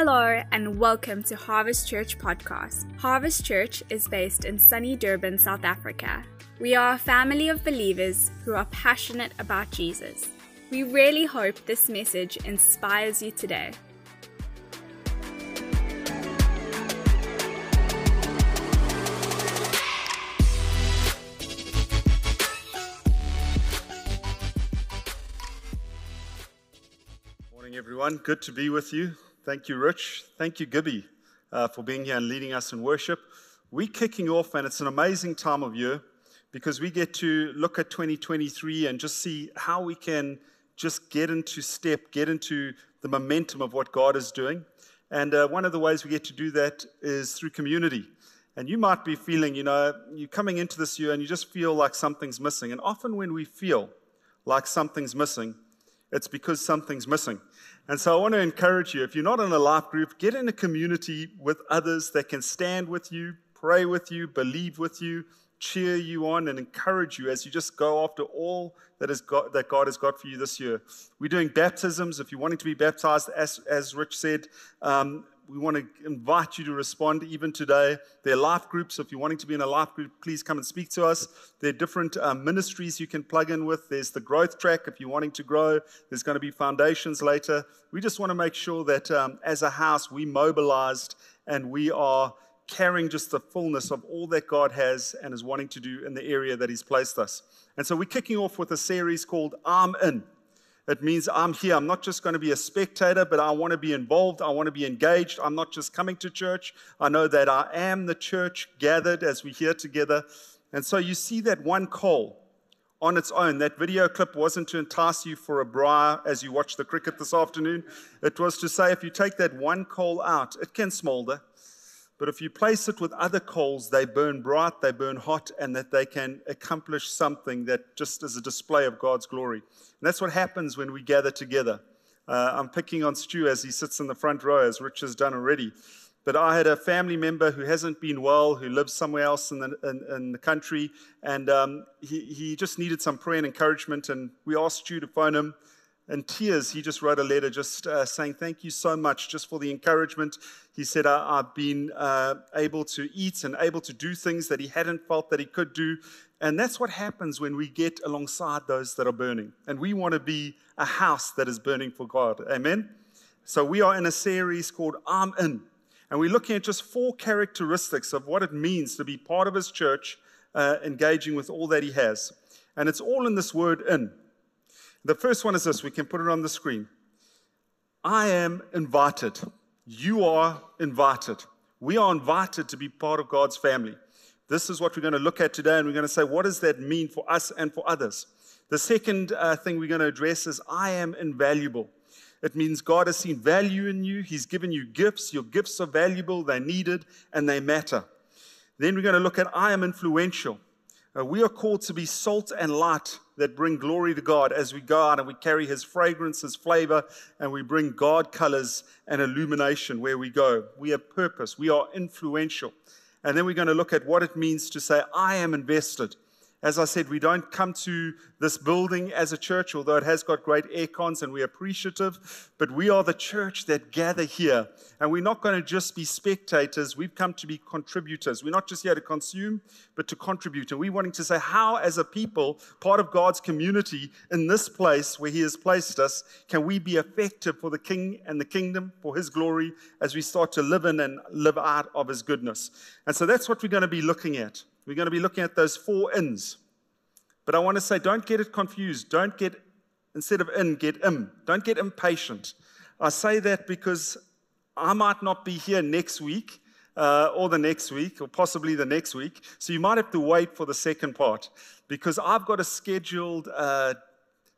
Hello and welcome to Harvest Church podcast. Harvest Church is based in sunny Durban, South Africa. We are a family of believers who are passionate about Jesus. We really hope this message inspires you today. Morning, everyone. Good to be with you. Thank you, Rich. Thank you, Gibby, uh, for being here and leading us in worship. We're kicking off, and it's an amazing time of year because we get to look at 2023 and just see how we can just get into step, get into the momentum of what God is doing. And uh, one of the ways we get to do that is through community. And you might be feeling, you know, you're coming into this year and you just feel like something's missing. And often when we feel like something's missing, it's because something's missing. And so I want to encourage you if you're not in a life group, get in a community with others that can stand with you, pray with you, believe with you, cheer you on, and encourage you as you just go after all that, is that God has got for you this year. We're doing baptisms. If you're wanting to be baptized, as, as Rich said, um, we want to invite you to respond even today. There are life groups. If you're wanting to be in a life group, please come and speak to us. There are different um, ministries you can plug in with. There's the growth track if you're wanting to grow. There's going to be foundations later. We just want to make sure that um, as a house, we mobilized and we are carrying just the fullness of all that God has and is wanting to do in the area that He's placed us. And so we're kicking off with a series called I'm In. It means I'm here. I'm not just going to be a spectator, but I want to be involved. I want to be engaged. I'm not just coming to church. I know that I am the church gathered as we here together. And so you see that one call on its own. That video clip wasn't to entice you for a braai as you watch the cricket this afternoon. It was to say if you take that one call out, it can smolder. But if you place it with other coals, they burn bright, they burn hot, and that they can accomplish something that just is a display of God's glory. And that's what happens when we gather together. Uh, I'm picking on Stu as he sits in the front row, as Rich has done already. But I had a family member who hasn't been well, who lives somewhere else in the, in, in the country, and um, he, he just needed some prayer and encouragement. And we asked Stu to phone him in tears, he just wrote a letter just uh, saying, Thank you so much just for the encouragement. He said, I, have been uh, able to eat and able to do things that he hadn't felt that he could do. And that's what happens when we get alongside those that are burning. And we want to be a house that is burning for God. Amen? So we are in a series called I'm In. And we're looking at just four characteristics of what it means to be part of his church, uh, engaging with all that he has. And it's all in this word in. The first one is this we can put it on the screen. I am invited. You are invited. We are invited to be part of God's family. This is what we're going to look at today, and we're going to say, what does that mean for us and for others? The second uh, thing we're going to address is, I am invaluable. It means God has seen value in you. He's given you gifts. Your gifts are valuable, they're needed, and they matter. Then we're going to look at, I am influential. Uh, we are called to be salt and light that bring glory to God as we go out and we carry His fragrance, His flavor, and we bring God colors and illumination where we go. We have purpose, we are influential. And then we're going to look at what it means to say, I am invested. As I said, we don't come to this building as a church, although it has got great air cons and we're appreciative, but we are the church that gather here. And we're not going to just be spectators, we've come to be contributors. We're not just here to consume, but to contribute. And we're wanting to say, how, as a people, part of God's community in this place where He has placed us, can we be effective for the King and the kingdom, for His glory, as we start to live in and live out of His goodness? And so that's what we're going to be looking at. We're going to be looking at those four ins. But I want to say, don't get it confused. Don't get, instead of in, get im. Don't get impatient. I say that because I might not be here next week uh, or the next week or possibly the next week. So you might have to wait for the second part because I've got a scheduled uh,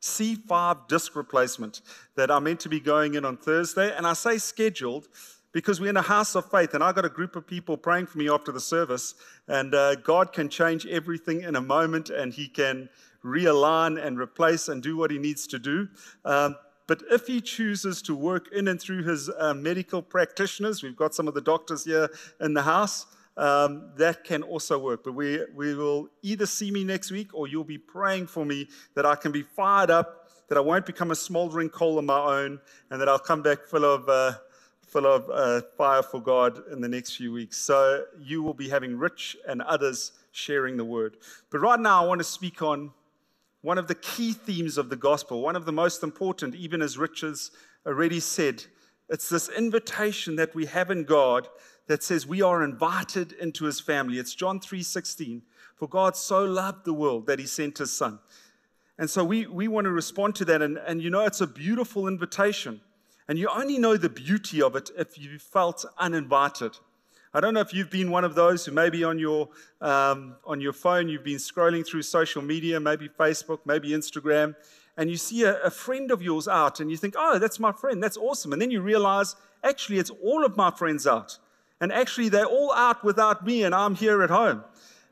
C5 disc replacement that I'm meant to be going in on Thursday. And I say scheduled because we're in a house of faith, and I got a group of people praying for me after the service, and uh, God can change everything in a moment, and He can realign and replace and do what He needs to do. Um, but if He chooses to work in and through His uh, medical practitioners, we've got some of the doctors here in the house. Um, that can also work. But we, we will either see me next week or you'll be praying for me that I can be fired up, that I won't become a smoldering coal on my own, and that I'll come back full of uh, full of uh, fire for God in the next few weeks. So you will be having Rich and others sharing the word. But right now, I want to speak on one of the key themes of the gospel, one of the most important, even as Rich has already said. It's this invitation that we have in God that says we are invited into his family. It's John 3:16. For God so loved the world that he sent his son. And so we, we want to respond to that. And, and you know, it's a beautiful invitation. And you only know the beauty of it if you felt uninvited. I don't know if you've been one of those who maybe on your, um, on your phone, you've been scrolling through social media, maybe Facebook, maybe Instagram, and you see a, a friend of yours out and you think, oh, that's my friend, that's awesome. And then you realize, actually, it's all of my friends out. And actually, they're all out without me, and I'm here at home.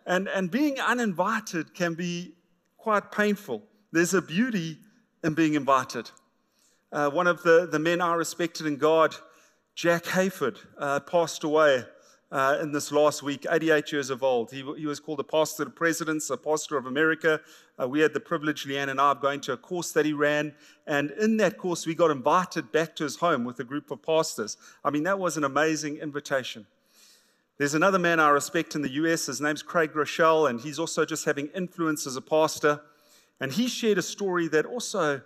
And, and being uninvited can be quite painful. There's a beauty in being invited. Uh, one of the, the men I respected in God, Jack Hayford, uh, passed away uh, in this last week, 88 years of old. He, he was called a pastor to presidents, a pastor of America. Uh, we had the privilege, Leanne and I, of going to a course that he ran. And in that course, we got invited back to his home with a group of pastors. I mean, that was an amazing invitation. There's another man I respect in the US. His name's Craig Groeschel, and he's also just having influence as a pastor. And he shared a story that also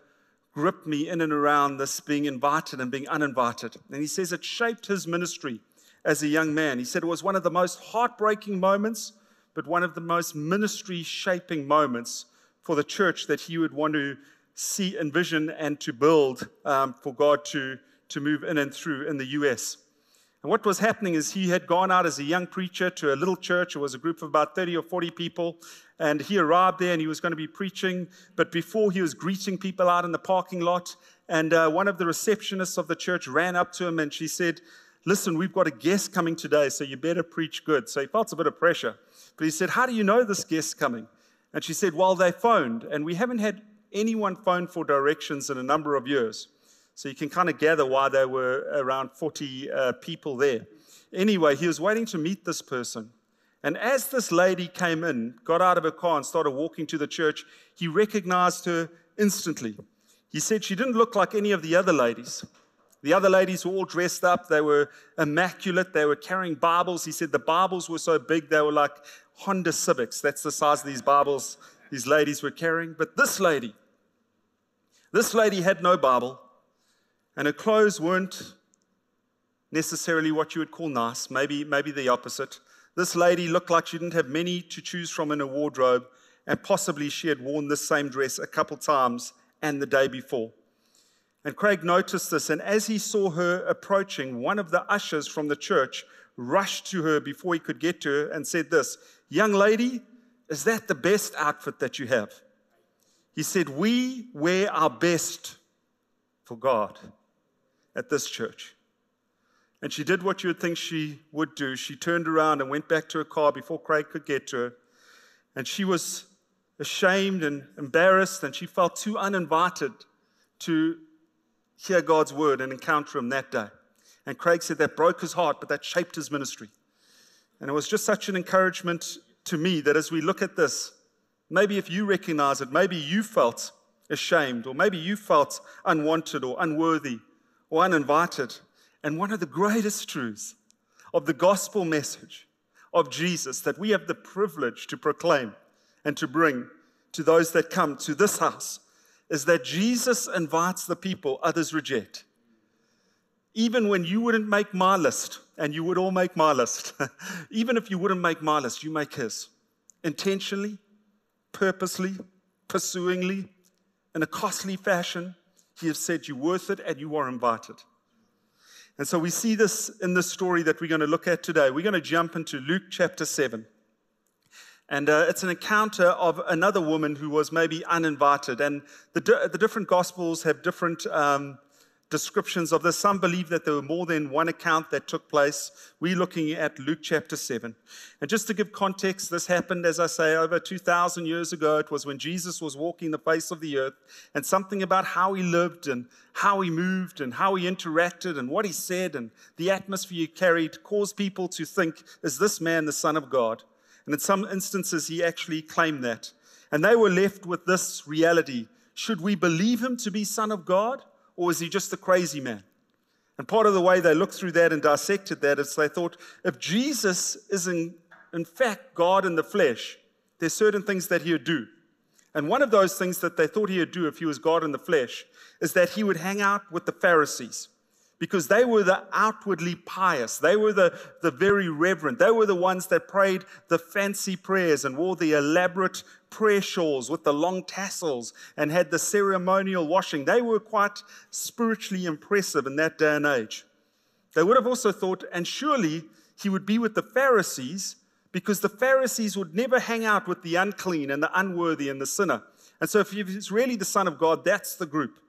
gripped me in and around this being invited and being uninvited. And he says it shaped his ministry as a young man. He said it was one of the most heartbreaking moments, but one of the most ministry shaping moments for the church that he would want to see, envision, and to build um, for God to, to move in and through in the US. And what was happening is he had gone out as a young preacher to a little church. It was a group of about 30 or 40 people. And he arrived there and he was going to be preaching. But before he was greeting people out in the parking lot, and uh, one of the receptionists of the church ran up to him and she said, Listen, we've got a guest coming today, so you better preach good. So he felt a bit of pressure. But he said, How do you know this guest's coming? And she said, Well, they phoned, and we haven't had anyone phone for directions in a number of years. So you can kind of gather why there were around 40 uh, people there. Anyway, he was waiting to meet this person. And as this lady came in, got out of her car, and started walking to the church, he recognized her instantly. He said she didn't look like any of the other ladies. The other ladies were all dressed up. They were immaculate. They were carrying Bibles. He said the Bibles were so big, they were like Honda Civics. That's the size of these Bibles these ladies were carrying. But this lady, this lady had no Bible, and her clothes weren't necessarily what you would call nice, maybe, maybe the opposite. This lady looked like she didn't have many to choose from in her wardrobe, and possibly she had worn this same dress a couple times and the day before. And Craig noticed this, and as he saw her approaching, one of the ushers from the church rushed to her before he could get to her and said, This, young lady, is that the best outfit that you have? He said, We wear our best for God at this church. And she did what you would think she would do. She turned around and went back to her car before Craig could get to her. And she was ashamed and embarrassed, and she felt too uninvited to hear God's word and encounter Him that day. And Craig said that broke his heart, but that shaped his ministry. And it was just such an encouragement to me that as we look at this, maybe if you recognize it, maybe you felt ashamed, or maybe you felt unwanted or unworthy or uninvited. And one of the greatest truths of the gospel message of Jesus that we have the privilege to proclaim and to bring to those that come to this house is that Jesus invites the people others reject. Even when you wouldn't make my list, and you would all make my list, even if you wouldn't make my list, you make his. Intentionally, purposely, pursuingly, in a costly fashion, he has said you're worth it and you are invited. And so we see this in the story that we're going to look at today. We're going to jump into Luke chapter 7. And uh, it's an encounter of another woman who was maybe uninvited. And the, the different gospels have different um, descriptions of this. Some believe that there were more than one account that took place. We're looking at Luke chapter 7. And just to give context, this happened, as I say, over 2,000 years ago. It was when Jesus was walking the face of the earth, and something about how he lived and how he moved and how he interacted and what he said and the atmosphere he carried caused people to think, is this man the Son of God? And in some instances, he actually claimed that. And they were left with this reality should we believe him to be Son of God, or is he just a crazy man? And part of the way they looked through that and dissected that is they thought if Jesus is in, in fact God in the flesh, there's certain things that he would do. And one of those things that they thought he would do if he was God in the flesh is that he would hang out with the Pharisees because they were the outwardly pious. They were the, the very reverent. They were the ones that prayed the fancy prayers and wore the elaborate prayer shawls with the long tassels and had the ceremonial washing. They were quite spiritually impressive in that day and age. They would have also thought, and surely he would be with the Pharisees because the Pharisees would never hang out with the unclean and the unworthy and the sinner. And so, if he's really the Son of God, that's the group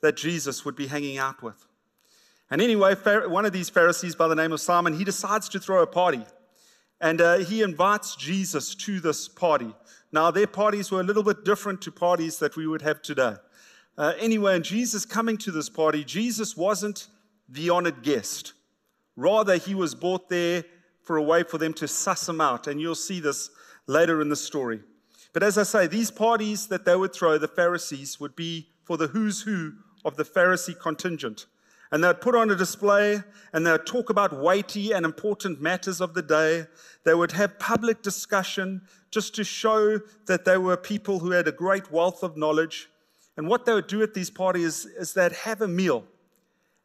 that Jesus would be hanging out with. And anyway, one of these Pharisees by the name of Simon, he decides to throw a party. And uh, he invites Jesus to this party. Now, their parties were a little bit different to parties that we would have today. Uh, anyway, and Jesus coming to this party, Jesus wasn't the honored guest. Rather, he was brought there for a way for them to suss him out. And you'll see this later in the story. But as I say, these parties that they would throw, the Pharisees, would be for the who's who of the Pharisee contingent. And they'd put on a display and they'd talk about weighty and important matters of the day. They would have public discussion just to show that they were people who had a great wealth of knowledge. And what they would do at these parties is they'd have a meal.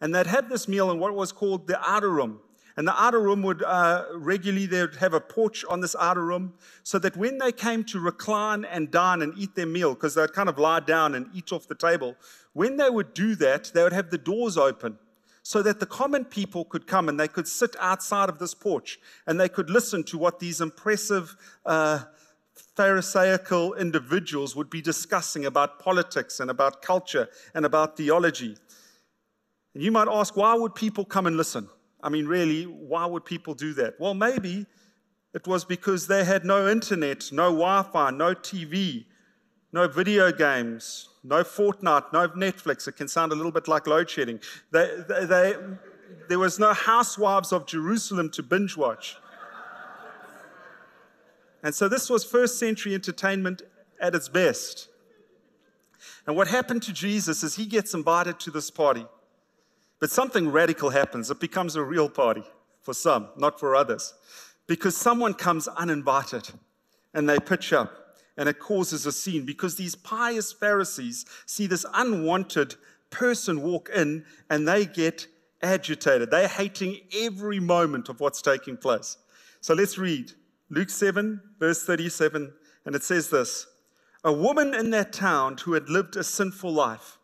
And they'd have this meal in what was called the outer room. And the outer room would uh, regularly, they would have a porch on this outer room so that when they came to recline and dine and eat their meal, because they'd kind of lie down and eat off the table, when they would do that, they would have the doors open so that the common people could come and they could sit outside of this porch and they could listen to what these impressive uh, Pharisaical individuals would be discussing about politics and about culture and about theology. And you might ask, why would people come and listen? I mean, really, why would people do that? Well, maybe it was because they had no internet, no Wi Fi, no TV, no video games, no Fortnite, no Netflix. It can sound a little bit like load shedding. They, they, they, there was no housewives of Jerusalem to binge watch. And so this was first century entertainment at its best. And what happened to Jesus is he gets invited to this party. But something radical happens. It becomes a real party for some, not for others. Because someone comes uninvited and they pitch up and it causes a scene because these pious Pharisees see this unwanted person walk in and they get agitated. They're hating every moment of what's taking place. So let's read Luke 7, verse 37, and it says this A woman in that town who had lived a sinful life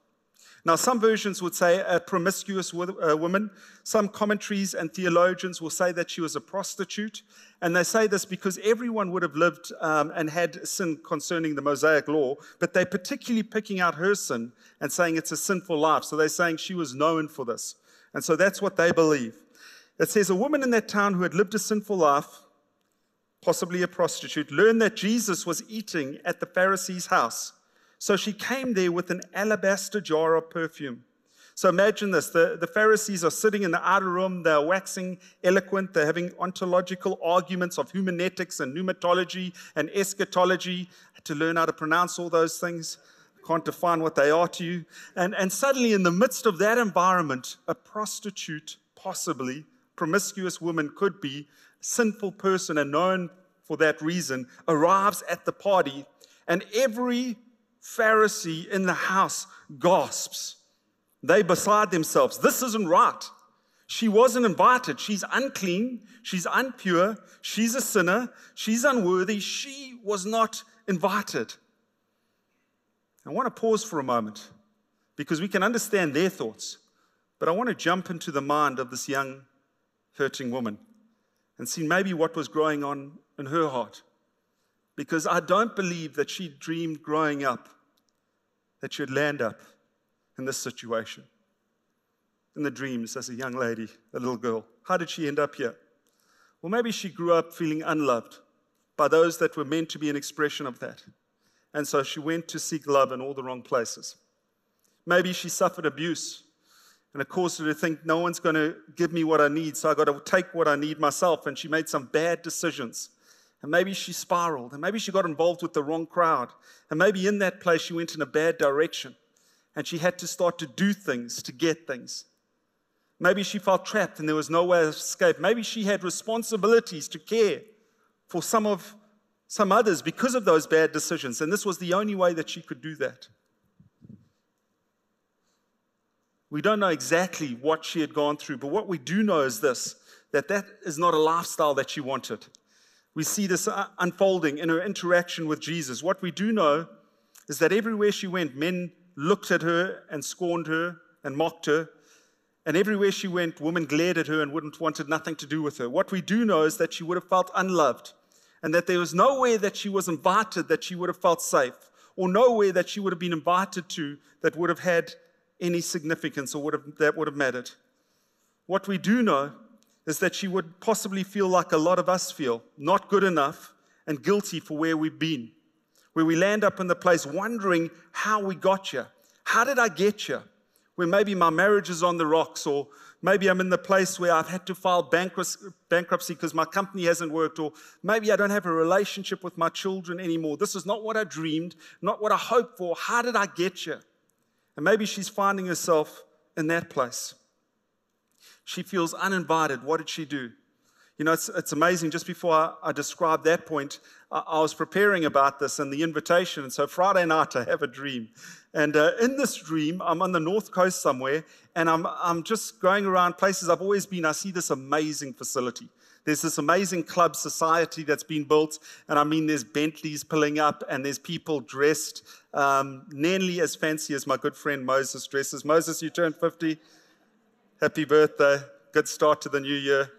now, some versions would say a promiscuous woman. Some commentaries and theologians will say that she was a prostitute. And they say this because everyone would have lived um, and had sin concerning the Mosaic law, but they're particularly picking out her sin and saying it's a sinful life. So they're saying she was known for this. And so that's what they believe. It says a woman in that town who had lived a sinful life, possibly a prostitute, learned that Jesus was eating at the Pharisee's house. So she came there with an alabaster jar of perfume. So imagine this the, the Pharisees are sitting in the outer room, they're waxing eloquent, they're having ontological arguments of hermeneutics and pneumatology and eschatology to learn how to pronounce all those things. Can't define what they are to you. And, and suddenly, in the midst of that environment, a prostitute, possibly, promiscuous woman could be, sinful person and known for that reason, arrives at the party, and every Pharisee in the house gasps. They beside themselves. This isn't right. She wasn't invited. She's unclean. She's unpure. She's a sinner. She's unworthy. She was not invited. I want to pause for a moment because we can understand their thoughts, but I want to jump into the mind of this young, hurting woman and see maybe what was growing on in her heart. Because I don't believe that she dreamed growing up that she'd land up in this situation. In the dreams as a young lady, a little girl. How did she end up here? Well, maybe she grew up feeling unloved by those that were meant to be an expression of that. And so she went to seek love in all the wrong places. Maybe she suffered abuse and it caused her to think, no one's going to give me what I need, so I got to take what I need myself. And she made some bad decisions and maybe she spiraled. And maybe she got involved with the wrong crowd. And maybe in that place she went in a bad direction. And she had to start to do things to get things. Maybe she felt trapped and there was no way of escape. Maybe she had responsibilities to care for some of some others because of those bad decisions, and this was the only way that she could do that. We don't know exactly what she had gone through, but what we do know is this that that is not a lifestyle that she wanted. We see this uh, unfolding in her interaction with Jesus. What we do know is that everywhere she went, men looked at her and scorned her and mocked her. And everywhere she went, women glared at her and wouldn't wanted nothing to do with her. What we do know is that she would have felt unloved, and that there was nowhere that she was invited that she would have felt safe, or nowhere that she would have been invited to that would have had any significance or would have, that would have mattered. What we do know is that she would possibly feel like a lot of us feel not good enough and guilty for where we've been, where we land up in the place wondering how we got here. How did I get here? Where maybe my marriage is on the rocks, or maybe I'm in the place where I've had to file bankruptcy because my company hasn't worked, or maybe I don't have a relationship with my children anymore. This is not what I dreamed, not what I hoped for. How did I get here? And maybe she's finding herself in that place. She feels uninvited. What did she do? You know, it's, it's amazing. Just before I, I described that point, I, I, was preparing about this and the invitation. And so Friday night, I have a dream. And uh, in this dream, I'm on the north coast somewhere, and I'm, I'm just going around places I've always been. I see this amazing facility. There's this amazing club society that's been built, and I mean, there's Bentleys pulling up, and there's people dressed um, nearly as fancy as my good friend Moses dresses. Moses, you turned 50. Happy birthday. Good start to the new year.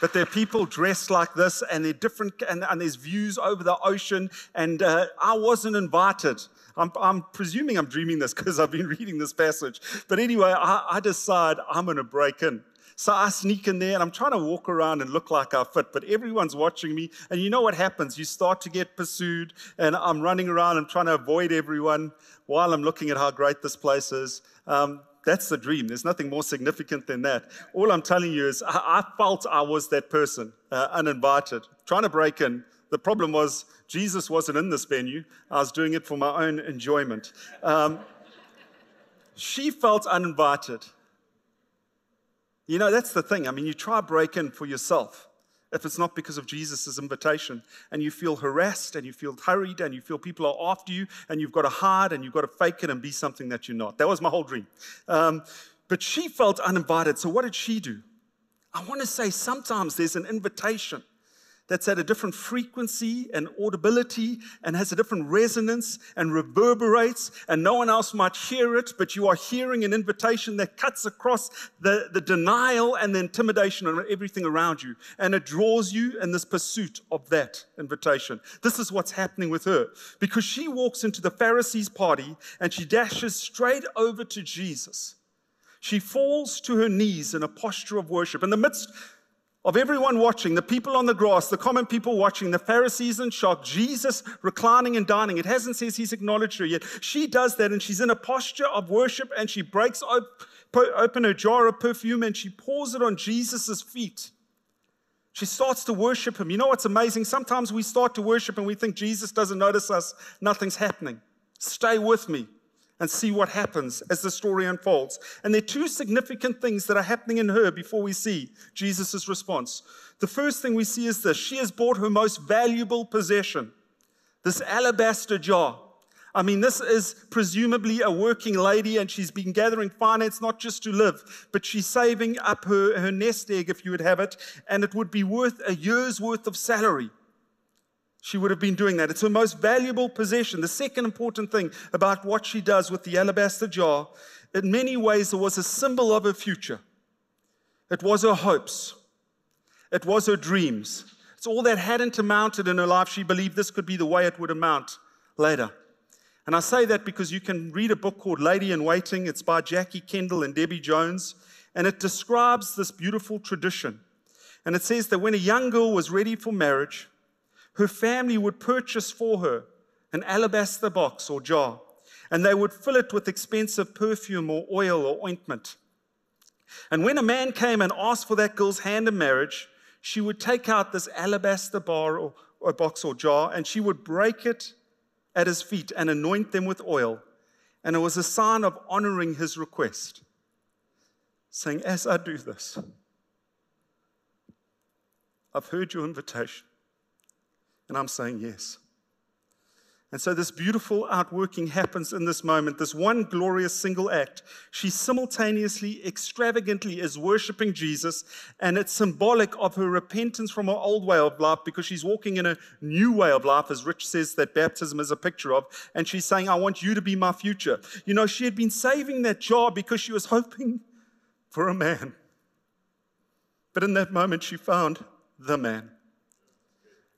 But there are people dressed like this, and they're different, and, and there's views over the ocean. And uh, I wasn't invited. I'm, I'm, presuming I'm dreaming this because I've been reading this passage. But anyway, I, I decide I'm going to break in. So I sneak in there and I'm trying to walk around and look like I fit, but everyone's watching me. And you know what happens? You start to get pursued, and I'm running around and trying to avoid everyone while I'm looking at how great this place is. Um, that's the dream. There's nothing more significant than that. All I'm telling you is I, I felt I was that person, uh, uninvited, trying to break in. The problem was Jesus wasn't in this venue. I was doing it for my own enjoyment. Um, she felt uninvited. You know, that's the thing. I mean, you try break in for yourself if it's not because of Jesus' invitation, and you feel harassed and you feel hurried and you feel people are after you and you've got to hide and you've got to fake it and be something that you're not. That was my whole dream. Um, but she felt uninvited. So, what did she do? I want to say sometimes there's an invitation that's at a different frequency and audibility and has a different resonance and reverberates, and no one else might hear it, but you are hearing an invitation that cuts across the, the denial and the intimidation of everything around you. And it draws you in this pursuit of that invitation. This is what's happening with her because she walks into the Pharisees' party and she dashes straight over to Jesus. She falls to her knees in a posture of worship. In the midst of everyone watching, the people on the grass, the common people watching, the Pharisees in shock, Jesus reclining and dining. It hasn't says he's acknowledged her yet. She does that and she's in a posture of worship and she breaks open her jar of perfume and she pours it on Jesus' feet. She starts to worship him. You know what's amazing? Sometimes we start to worship and we think Jesus doesn't notice us, nothing's happening. Stay with me and see what happens as the story unfolds. And there are two significant things that are happening in her before we see Jesus' response. The first thing we see is this she has bought her most valuable possession, this alabaster jar. I mean, this is presumably a working lady, and she's been gathering finance not just to live, but she's saving up her, her nest egg, if you would have it, and it would be worth a year's worth of salary she would have been doing that. It's her most valuable possession. The second important thing about what she does with the alabaster jar, in many ways, it was a symbol of her future. It was her hopes, it was her dreams. It's all that hadn't amounted in her life. She believed this could be the way it would amount later. And I say that because you can read a book called Lady in Waiting. It's by Jackie Kendall and Debbie Jones. And it describes this beautiful tradition. And it says that when a young girl was ready for marriage, her family would purchase for her an alabaster box or jar, and they would fill it with expensive perfume or oil or ointment. And when a man came and asked for that girl's hand in marriage, she would take out this alabaster bar or, or box or jar, and she would break it at his feet and anoint them with oil. And it was a sign of honoring his request, saying, As I do this, I've heard your invitation, and I'm saying yes. And so, this beautiful outworking happens in this moment, this one glorious single act. She simultaneously, extravagantly is worshiping Jesus, and it's symbolic of her repentance from her old way of life because she's walking in a new way of life, as Rich says that baptism is a picture of. And she's saying, I want you to be my future. You know, she had been saving that job because she was hoping for a man. But in that moment, she found the man.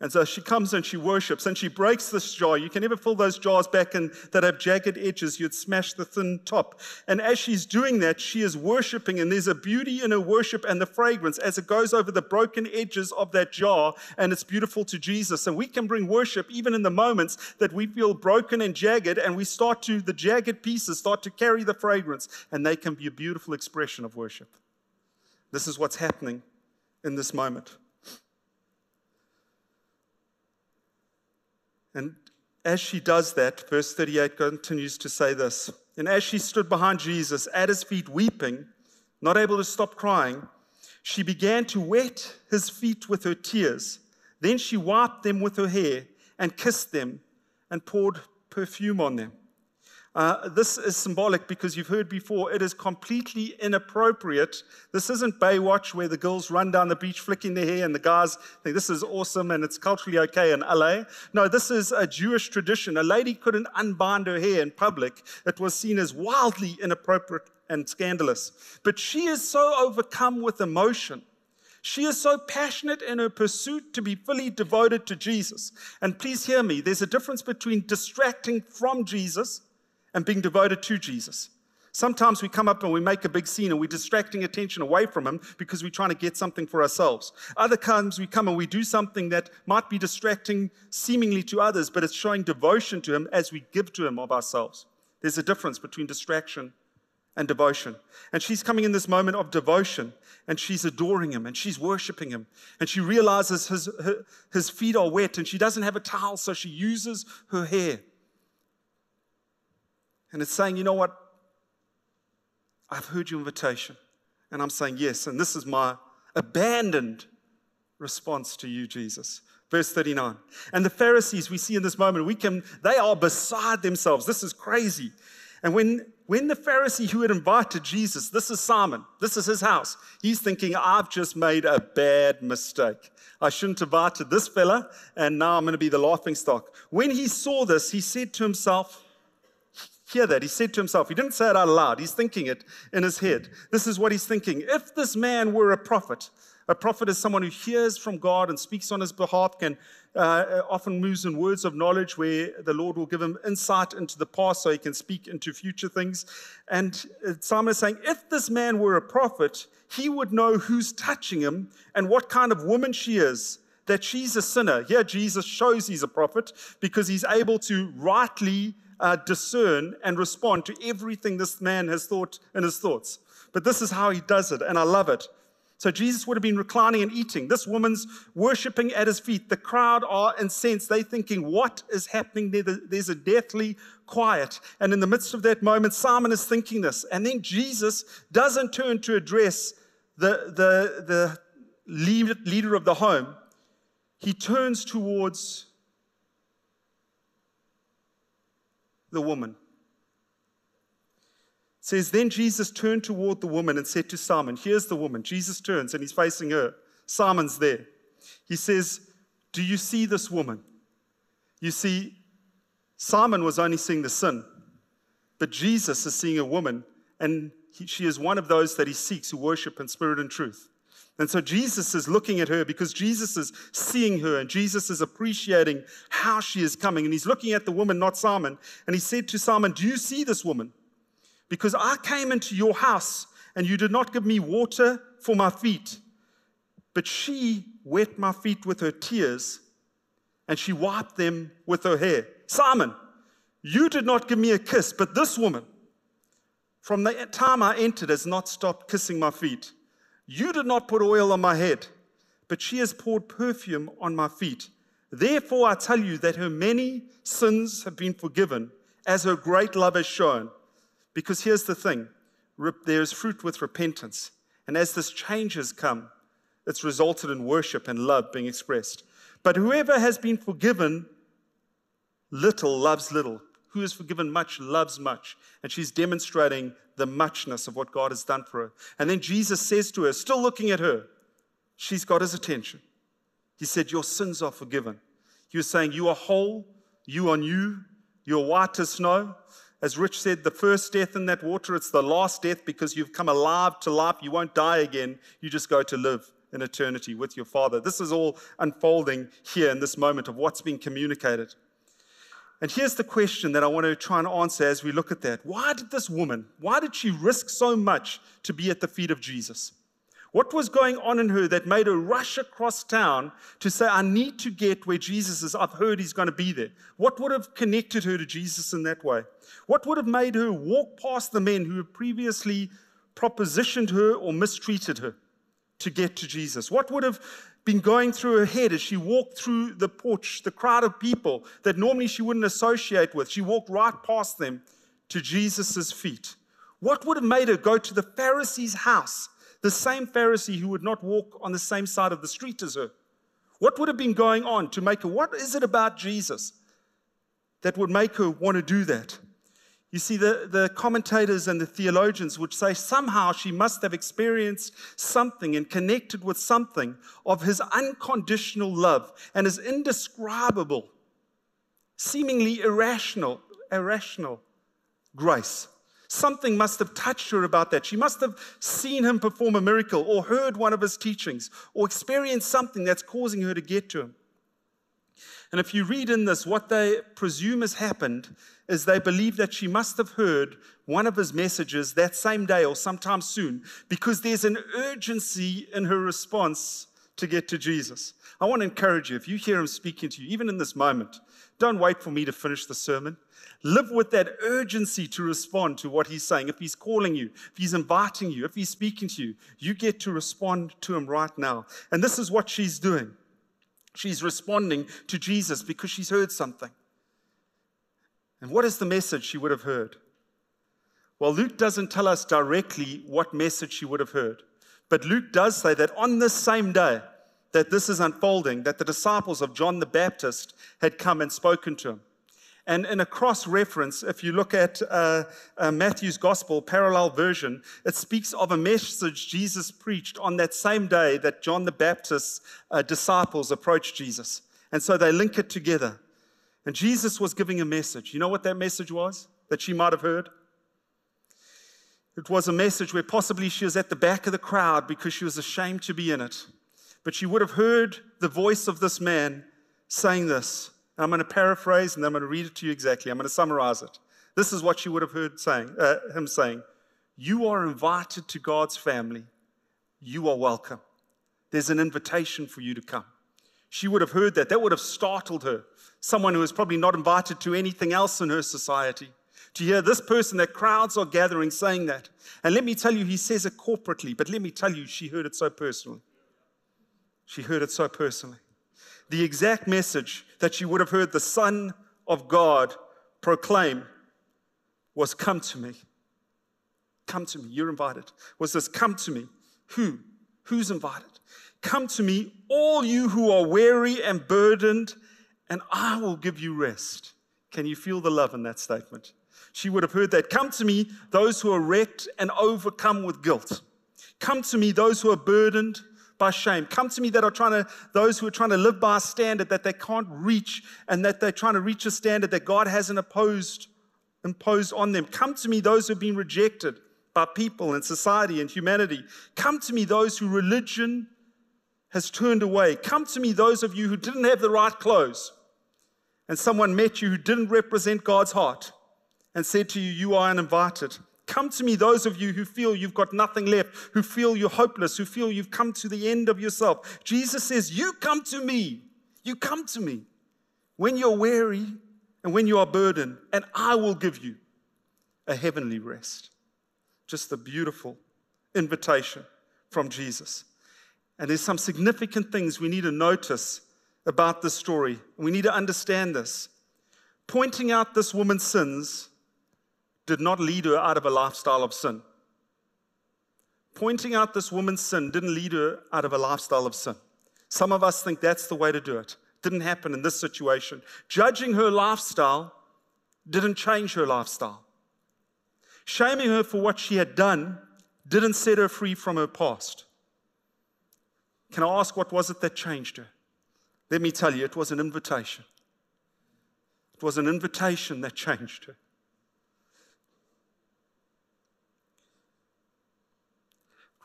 And so she comes and she worships and she breaks this jar. You can never fill those jars back in that have jagged edges. You'd smash the thin top. And as she's doing that, she is worshiping, and there's a beauty in her worship and the fragrance as it goes over the broken edges of that jar, and it's beautiful to Jesus. And we can bring worship even in the moments that we feel broken and jagged, and we start to, the jagged pieces start to carry the fragrance, and they can be a beautiful expression of worship. This is what's happening in this moment. And as she does that, verse 38 continues to say this And as she stood behind Jesus at his feet, weeping, not able to stop crying, she began to wet his feet with her tears. Then she wiped them with her hair and kissed them and poured perfume on them. Uh, this is symbolic because you've heard before, it is completely inappropriate. This isn't Baywatch where the girls run down the beach flicking their hair and the guys think this is awesome and it's culturally okay in LA. No, this is a Jewish tradition. A lady couldn't unbind her hair in public, it was seen as wildly inappropriate and scandalous. But she is so overcome with emotion. She is so passionate in her pursuit to be fully devoted to Jesus. And please hear me, there's a difference between distracting from Jesus and being devoted to Jesus. Sometimes we come up and we make a big scene and we're distracting attention away from Him because we're trying to get something for ourselves. Other times we come and we do something that might be distracting seemingly to others, but it's showing devotion to Him as we give to Him of ourselves. There's a difference between distraction and devotion. And she's coming in this moment of devotion and she's adoring him and she's worshiping him. And she realizes his, her, his feet are wet and she doesn't have a towel, so she uses her hair and it's saying, you know what? I've heard your invitation. And I'm saying yes. And this is my abandoned response to you, Jesus. Verse 39. And the Pharisees we see in this moment, we can, they are beside themselves. This is crazy. And when, when the Pharisee who had invited Jesus, this is Simon, this is his house, he's thinking, I've just made a bad mistake. I shouldn't have invited this fella, and now I'm going to be the laughing stock. When he saw this, he said to himself, hear that. He said to himself, he didn't say it out loud, he's thinking it in his head. This is what he's thinking. If this man were a prophet, a prophet is someone who hears from God and speaks on his behalf, can uh, often moves in words of knowledge where the Lord will give him insight into the past so he can speak into future things. And Simon is saying, if this man were a prophet, he would know who's touching him and what kind of woman she is, that she's a sinner. Here, Jesus shows he's a prophet because he's able to rightly uh, discern and respond to everything this man has thought in his thoughts. But this is how he does it, and I love it. So Jesus would have been reclining and eating. This woman's worshiping at his feet. The crowd are incensed. They're thinking, what is happening there? There's a deathly quiet. And in the midst of that moment, Simon is thinking this. And then Jesus doesn't turn to address the, the, the leader of the home. He turns towards the woman. It says, Then Jesus turned toward the woman and said to Simon, Here's the woman. Jesus turns and he's facing her. Simon's there. He says, Do you see this woman? You see, Simon was only seeing the sin, but Jesus is seeing a woman, and he, she is one of those that he seeks who worship in spirit and truth. And so Jesus is looking at her because Jesus is seeing her and Jesus is appreciating how she is coming. And he's looking at the woman, not Simon. And he said to Simon, Do you see this woman? Because I came into your house and you did not give me water for my feet, but she wet my feet with her tears and she wiped them with her hair. Simon, you did not give me a kiss, but this woman, from the time I entered, has not stopped kissing my feet. You did not put oil on my head, but she has poured perfume on my feet. Therefore, I tell you that her many sins have been forgiven, as her great love has shown. Because here's the thing there's fruit with repentance. And as this change has come, it's resulted in worship and love being expressed. But whoever has been forgiven little loves little. Who is forgiven much loves much. And she's demonstrating the muchness of what God has done for her. And then Jesus says to her, still looking at her, she's got his attention. He said, Your sins are forgiven. He was saying, You are whole, you are new, you're white as snow. As Rich said, the first death in that water, it's the last death because you've come alive to life. You won't die again. You just go to live in eternity with your Father. This is all unfolding here in this moment of what's being communicated. And here's the question that I want to try and answer as we look at that. Why did this woman, why did she risk so much to be at the feet of Jesus? What was going on in her that made her rush across town to say, I need to get where Jesus is? I've heard he's going to be there. What would have connected her to Jesus in that way? What would have made her walk past the men who had previously propositioned her or mistreated her to get to Jesus? What would have been going through her head as she walked through the porch, the crowd of people that normally she wouldn't associate with? She walked right past them to Jesus' feet. What would have made her go to the Pharisee's house the same Pharisee who would not walk on the same side of the street as her. What would have been going on to make her? What is it about Jesus that would make her want to do that? You see, the, the commentators and the theologians would say somehow she must have experienced something and connected with something of his unconditional love and his indescribable, seemingly irrational, irrational grace. Something must have touched her about that. She must have seen him perform a miracle or heard one of his teachings or experienced something that's causing her to get to him. And if you read in this, what they presume has happened is they believe that she must have heard one of his messages that same day or sometime soon because there's an urgency in her response to get to Jesus. I want to encourage you, if you hear him speaking to you, even in this moment, don't wait for me to finish the sermon. Live with that urgency to respond to what he's saying. If he's calling you, if he's inviting you, if he's speaking to you, you get to respond to him right now. And this is what she's doing. She's responding to Jesus because she's heard something. And what is the message she would have heard? Well, Luke doesn't tell us directly what message she would have heard. But Luke does say that on this same day that this is unfolding, that the disciples of John the Baptist had come and spoken to him. And in a cross reference, if you look at uh, uh, Matthew's gospel, parallel version, it speaks of a message Jesus preached on that same day that John the Baptist's uh, disciples approached Jesus. And so they link it together. And Jesus was giving a message. You know what that message was that she might have heard? It was a message where possibly she was at the back of the crowd because she was ashamed to be in it. But she would have heard the voice of this man saying this I'm going to paraphrase and then I'm going to read it to you exactly. I'm going to summarize it. This is what you would have heard saying, uh, him saying You are invited to God's family. You are welcome. There's an invitation for you to come. She would have heard that. That would have startled her. Someone who is probably not invited to anything else in her society. To hear this person that crowds are gathering saying that. And let me tell you, he says it corporately, but let me tell you, she heard it so personally. She heard it so personally the exact message that you would have heard the Son of God proclaim was Come to me. Come to me. You're invited. Was this come to me? Who? Who's invited? Come to me, all you who are weary and burdened, and I will give you rest. Can you feel the love in that statement? She would have heard that. Come to me, those who are wrecked and overcome with guilt. Come to me, those who are burdened by shame. Come to me that are trying to, those who are trying to live by a standard that they can't reach and that they're trying to reach a standard that God hasn't opposed, imposed on them. Come to me, those who have been rejected by people and society and humanity. Come to me, those who religion has turned away. Come to me, those of you who didn't have the right clothes and someone met you who didn't represent God's heart and said to you, You are uninvited. Come to me, those of you who feel you've got nothing left, who feel you're hopeless, who feel you've come to the end of yourself. Jesus says, You come to me. You come to me when you're weary and when you are burdened, and I will give you a heavenly rest. Just a beautiful invitation from Jesus. And there's some significant things we need to notice about this story. We need to understand this. Pointing out this woman's sins did not lead her out of a lifestyle of sin. Pointing out this woman's sin didn't lead her out of a lifestyle of sin. Some of us think that's the way to do it. Didn't happen in this situation. Judging her lifestyle didn't change her lifestyle. Shaming her for what she had done didn't set her free from her past. Can I ask what was it that changed her? Let me tell you, it was an invitation. It was an invitation that changed her.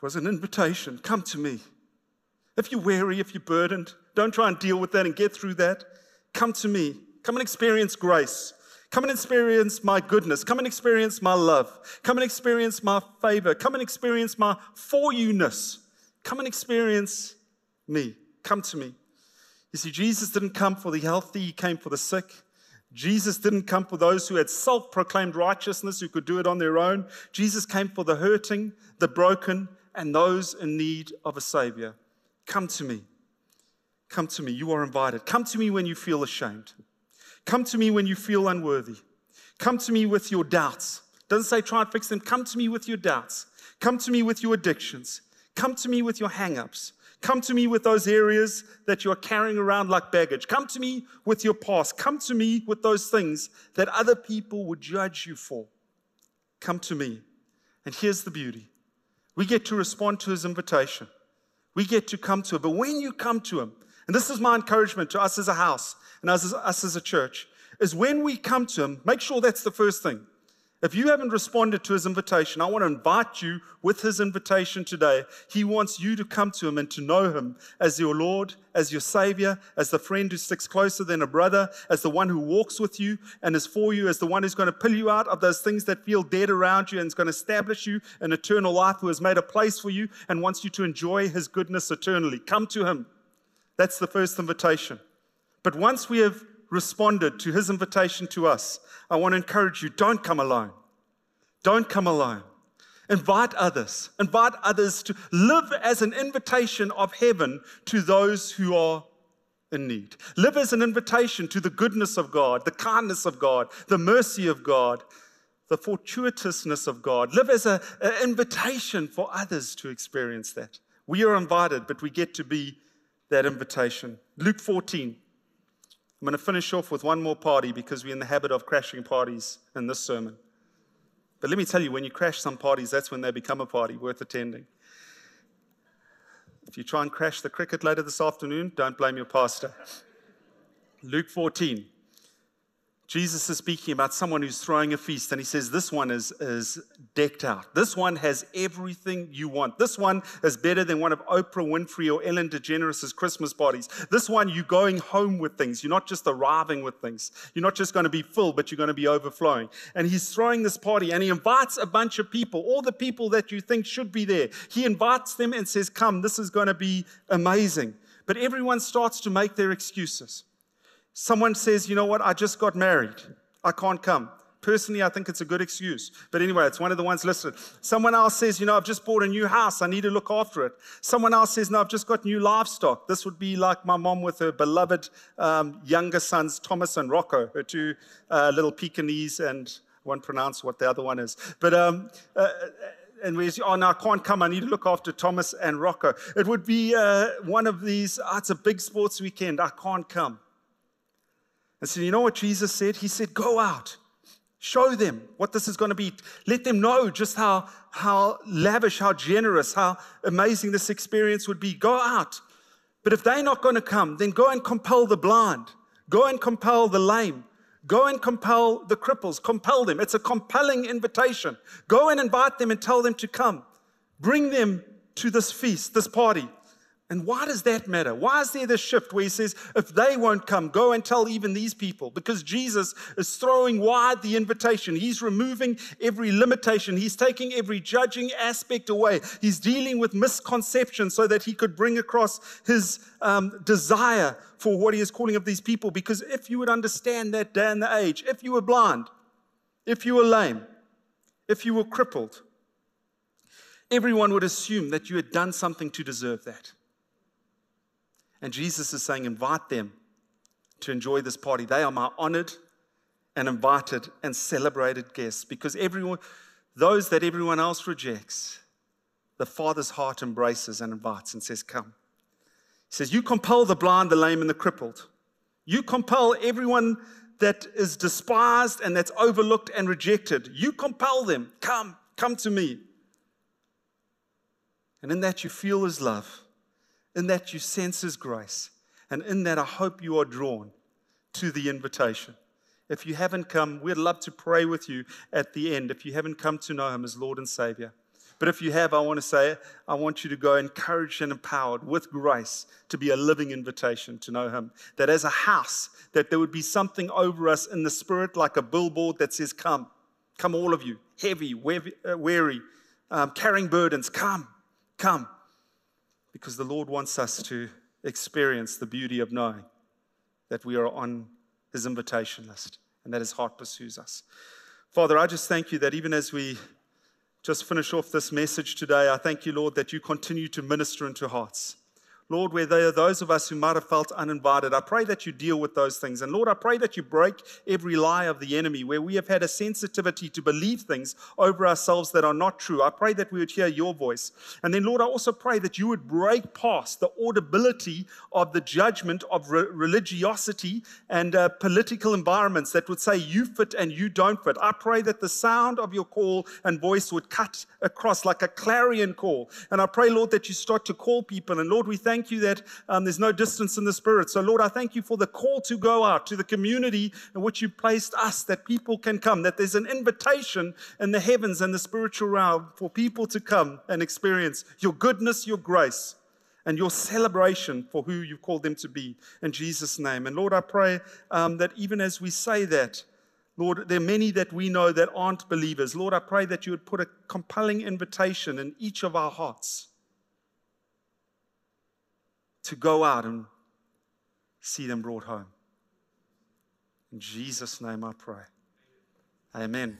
Was an invitation. Come to me. If you're weary, if you're burdened, don't try and deal with that and get through that. Come to me. Come and experience grace. Come and experience my goodness. Come and experience my love. Come and experience my favor. Come and experience my for you ness. Come and experience me. Come to me. You see, Jesus didn't come for the healthy, he came for the sick. Jesus didn't come for those who had self proclaimed righteousness, who could do it on their own. Jesus came for the hurting, the broken, and those in need of a Savior. Come to me. Come to me. You are invited. Come to me when you feel ashamed. Come to me when you feel unworthy. Come to me with your doubts. Doesn't say try and fix them. Come to me with your doubts. Come to me with your addictions. Come to me with your hang ups. Come to me with those areas that you are carrying around like baggage. Come to me with your past. Come to me with those things that other people would judge you for. Come to me. And here's the beauty we get to respond to his invitation. We get to come to him. But when you come to him, and this is my encouragement to us as a house and us as, us as a church, is when we come to him, make sure that's the first thing. If you haven't responded to his invitation, I want to invite you with his invitation today. He wants you to come to him and to know him as your Lord, as your Savior, as the friend who sticks closer than a brother, as the one who walks with you and is for you, as the one who's going to pull you out of those things that feel dead around you and is going to establish you in eternal life, who has made a place for you and wants you to enjoy his goodness eternally. Come to him. That's the first invitation. But once we have responded to his invitation to us, I want to encourage you don't come alone. Don't come alone. Invite others. Invite others to live as an invitation of heaven to those who are in need. Live as an invitation to the goodness of God, the kindness of God, the mercy of God, the fortuitousness of God. Live as an invitation for others to experience that. We are invited, but we get to be that invitation. Luke 14. I'm going to finish off with one more party because we're in the habit of crashing parties in this sermon. But let me tell you, when you crash some parties, that's when they become a party worth attending. If you try and crash the cricket later this afternoon, don't blame your pastor. Luke 14. Jesus is speaking about someone who's throwing a feast, and he says, This one is, is decked out. This one has everything you want. This one is better than one of Oprah Winfrey or Ellen DeGeneres' Christmas parties. This one, you're going home with things. You're not just arriving with things. You're not just going to be full, but you're going to be overflowing. And he's throwing this party, and he invites a bunch of people, all the people that you think should be there. He invites them and says, Come, this is going to be amazing. But everyone starts to make their excuses. Someone says, you know what, I just got married. I can't come. Personally, I think it's a good excuse. But anyway, it's one of the ones listed. Someone else says, you know, I've just bought a new house. I need to look after it. Someone else says, no, I've just got new livestock. This would be like my mom with her beloved um, younger sons, Thomas and Rocco, her two uh, little Pekingese, and I won't pronounce what the other one is. But um, uh, and we say, oh, no, I can't come. I need to look after Thomas and Rocco. It would be uh, one of these, oh, it's a big sports weekend. I can't come. And so, you know what Jesus said? He said, Go out, show them what this is going to be. Let them know just how, how lavish, how generous, how amazing this experience would be. Go out. But if they're not going to come, then go and compel the blind, go and compel the lame. Go and compel the cripples, compel them. It's a compelling invitation. Go and invite them and tell them to come. Bring them to this feast, this party. And why does that matter? Why is there this shift where he says, if they won't come, go and tell even these people? Because Jesus is throwing wide the invitation. He's removing every limitation. He's taking every judging aspect away. He's dealing with misconceptions so that he could bring across his um, desire for what he is calling of these people. Because if you would understand that day and the age, if you were blind, if you were lame, if you were crippled, everyone would assume that you had done something to deserve that. And Jesus is saying, invite them to enjoy this party. They are my honored and invited and celebrated guests because everyone, those that everyone else rejects, the Father's heart embraces and invites and says, Come. He says, You compel the blind, the lame, and the crippled. You compel everyone that is despised and that's overlooked and rejected. You compel them. Come, come to me. And in that you feel his love, in that you sense his grace, and in that I hope you are drawn to the invitation. If you haven't come, we'd love to pray with you at the end if you haven't come to know him as Lord and Savior. But if you have, I want to say, I want you to go encouraged and empowered with grace to be a living invitation to know Him. That as a house, that there would be something over us in the spirit like a billboard that says, Come, come, all of you, heavy, weary, um, carrying burdens, come, come. Because the Lord wants us to experience the beauty of knowing that we are on His invitation list and that His heart pursues us. Father, I just thank you that even as we just finish off this message today, I thank you, Lord, that you continue to minister into hearts. Lord, where there are those of us who might have felt uninvited, I pray that you deal with those things. And Lord, I pray that you break every lie of the enemy where we have had a sensitivity to believe things over ourselves that are not true. I pray that we would hear your voice. And then, Lord, I also pray that you would break past the audibility of the judgment of re- religiosity and uh, political environments that would say you fit and you don't fit. I pray that the sound of your call and voice would cut across like a clarion call. And I pray, Lord, that you start to call people. And Lord, we thank thank you that um, there's no distance in the Spirit. So, Lord, I thank you for the call to go out to the community in which you placed us, that people can come, that there's an invitation in the heavens and the spiritual realm for people to come and experience your goodness, your grace, and your celebration for who you've called them to be in Jesus' name. And Lord, I pray um, that even as we say that, Lord, there are many that we know that aren't believers. Lord, I pray that you would put a compelling invitation in each of our hearts to go out and see them brought home. In Jesus' name I pray. Amen.